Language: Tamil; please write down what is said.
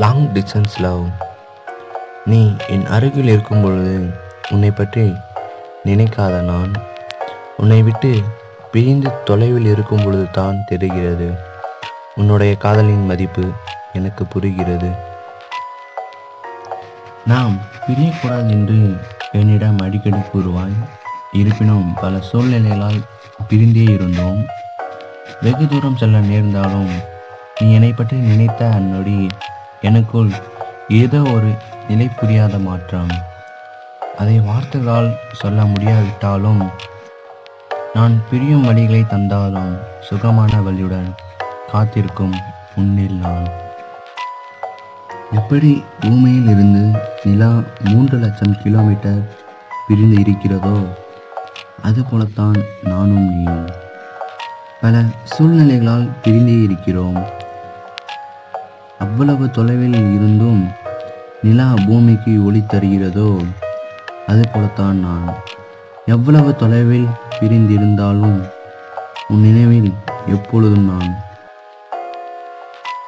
லாங் டிஸ்டன்ஸ் லவ் நீ என் அருகில் இருக்கும் பொழுது உன்னை பற்றி நினைக்காத நான். உன்னை விட்டு பிரிந்து தொலைவில் இருக்கும் பொழுது தான் தெரிகிறது. உன்னுடைய காதலின் மதிப்பு எனக்கு புரிகிறது. நாம் பிரியக்கூடாது என்று என்னிடம் அடிக்கடி கூறுவாய். இருப்பினும் பல சூழ்நிலைகளால் பிரிந்தே இருந்தோம். வெகு தூரம் செல்ல நேர்ந்தாலும் நீ என்னை பற்றி நினைத்த அந்நொடி எனக்குள் ஏதோ ஒரு நிலை புரியாத மாற்றம். அதை வார்த்தைகளால் சொல்ல முடியாவிட்டாலும் நான் பிரியும் வழிகளை தந்தாலும் சுகமான வழியுடன் காத்திருக்கும் உன்னில் நான். எப்படி பூமியில் இருந்து நிலா மூன்று லட்சம் கிலோமீட்டர் பிரிந்து இருக்கிறதோ அதுபோலத்தான் நானும் நீயும். பல சூழ்நிலைகளால் பிரிந்தே இருக்கிறோம். அவ்வளவு தொலைவில் இருந்தும் நிலா பூமிக்கு ஒளி தருகிறதோ அதுபோலத்தான் நான். எவ்வளவு தொலைவில் பிரிந்திருந்தாலும் உன் நினைவில் எப்பொழுதும் நான்